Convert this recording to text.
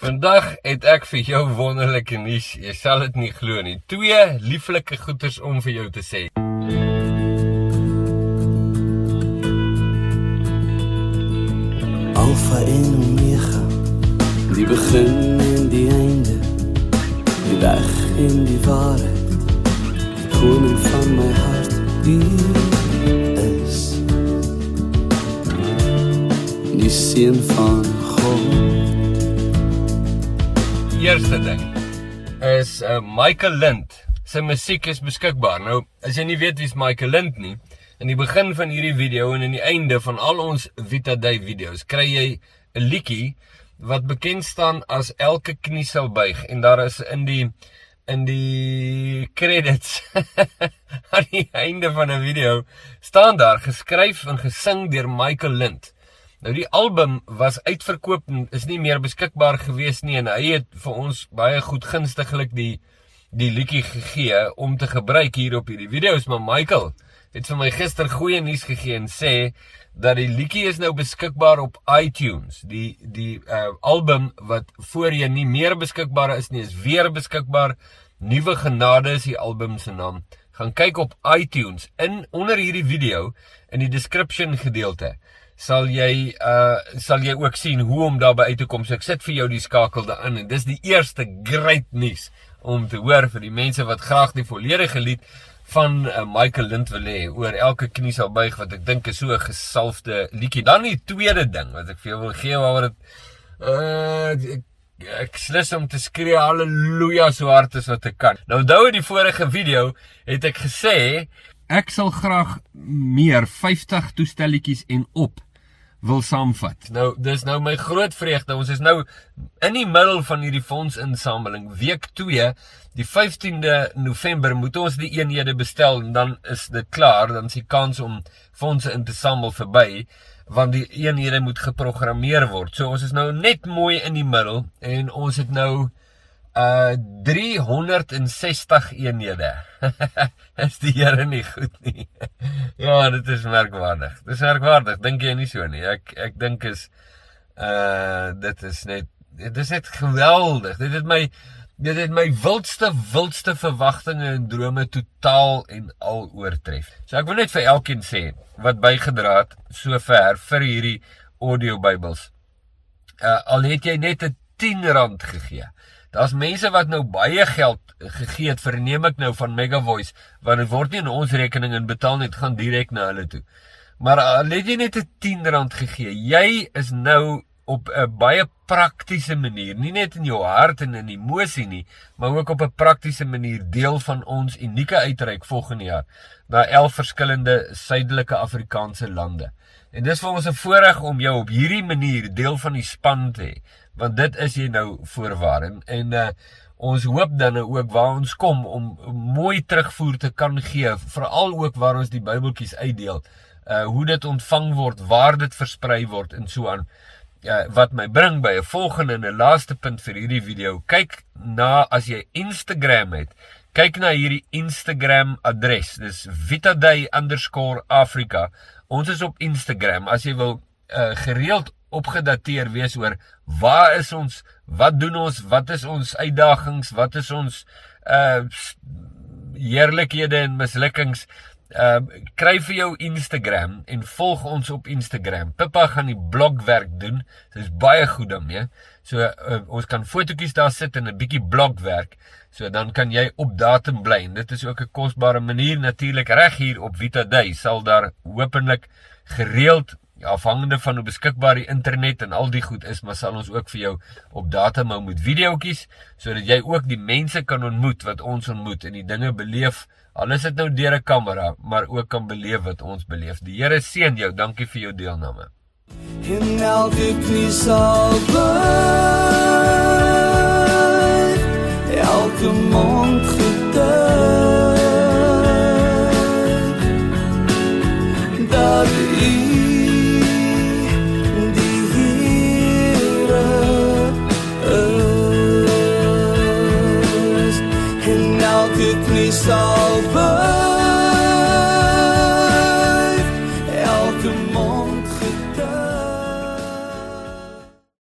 Vandag het ek vir jou wonderlike nuus. Jy sal dit nie glo nie. Twee lieflike goeters om vir jou te sê. Alpha en Omega, die begin en die einde, die weg en die waarheid, die koning van my hart, die is die seun van God eerste ding is uh, Michael Lind. Sy musiek is beskikbaar. Nou, as jy nie weet wie's Michael Lind nie, in die begin van hierdie video en in die einde van al ons Vita Day video's, kry jy 'n liedjie wat bekend staan as Elke knie sal buig en daar is in die in die credits aan die einde van 'n video staan daar geskryf en gesing deur Michael Lind. Nou die album was uitverkoop en is nie meer beskikbaar gewees nie en hy het vir ons baie goed gunstiglik die die liedjie gegee om te gebruik hier op hierdie video's maar Michael het vir my gister goeie nuus gegee en sê dat die liedjie is nou beskikbaar op iTunes. Die die uh, album wat voorheen nie meer beskikbaar is nie is weer beskikbaar. Nuwe genade is die album se naam. Gaan kyk op iTunes in onder hierdie video in die description gedeelte sal jy uh sal jy ook sien hoe om daarby uit te kom. So ek sit vir jou die skakel daarin en dis die eerste great nuus om te hoor vir die mense wat graag die volledige lied van uh, Michael Lind wil hê oor elke knie sal buig wat ek dink is so 'n gesalfde liedjie. Dan die tweede ding wat ek vir jou wil gee waaroor dit uh ek, ek slus om te skree haleluja so hard as wat ek kan. Nou onthou in die vorige video het ek gesê ek sal graag meer 50 toestelletjies en op wil saamvat. Nou dis nou my groot vreugde. Ons is nou in die middel van hierdie fondsinsameling. Week 2, die 15de November moet ons die eenhede bestel en dan is dit klaar. Dan is die kans om fondse in te samel verby want die eenhede moet geprogrammeer word. So ons is nou net mooi in die middel en ons het nou uh 360 eenhede. is die Here nie goed nie? ja, dit is merkwaardig. Dit is merkwaardig, dink jy nie so nie? Ek ek dink is uh dit is net dit is net geweldig. Dit het my dit het my wildste wildste verwagtinge en drome totaal en al oortref. So ek wil net vir elkeen sê wat bygedra het sover vir hierdie audio Bybels. Uh al het jy net 'n 10 rand gegee. Daar's mense wat nou baie geld gegee het vir neem ek nou van Mega Voice want dit word nie in ons rekening in betaal net gaan direk na hulle toe. Maar al het jy net 'n 10 rand gegee, jy is nou op 'n baie praktiese manier, nie net in jou hart en in emosie nie, maar ook op 'n praktiese manier deel van ons unieke uitreik volgende jaar na 11 verskillende suidelike Afrikaanse lande. En dis vir ons 'n voorreg om jou op hierdie manier deel van die span te hê want dit is jy nou voorwaar en en uh, ons hoop dan nou ook waar ons kom om mooi terugvoer te kan gee veral ook waar ons die Bybeltjies uitdeel uh hoe dit ontvang word waar dit versprei word en so aan uh, wat my bring by 'n volgende en 'n laaste punt vir hierdie video. Kyk na as jy Instagram het kyk na hierdie Instagram adres. Dis vitaday_africa ons is op Instagram. As jy wil uh, gereeld opgedateer wees oor waar is ons, wat doen ons, wat is ons uitdagings, wat is ons uh heerlikhede en mislukkings. Uh kry vir jou Instagram en volg ons op Instagram. Pippa gaan die blogwerk doen. Dit is baie goed daarmee. So uh, ons kan fotootjies daar sit en 'n bietjie blogwerk. So dan kan jy op datum bly. En dit is ook 'n kosbare manier natuurlik reg hier op Vita Day sal daar hopelik gereeld Ja, afhangende van hoe beskikbaar die internet en al die goed is, maar sal ons ook vir jou op data mou met videoetjies sodat jy ook die mense kan ontmoet wat ons ontmoet en die dinge beleef. Al is dit nou deur 'n kamera, maar ook kan beleef wat ons beleef. Die Here seën jou. Dankie vir jou deelname. In elke knie sal buig, knie sal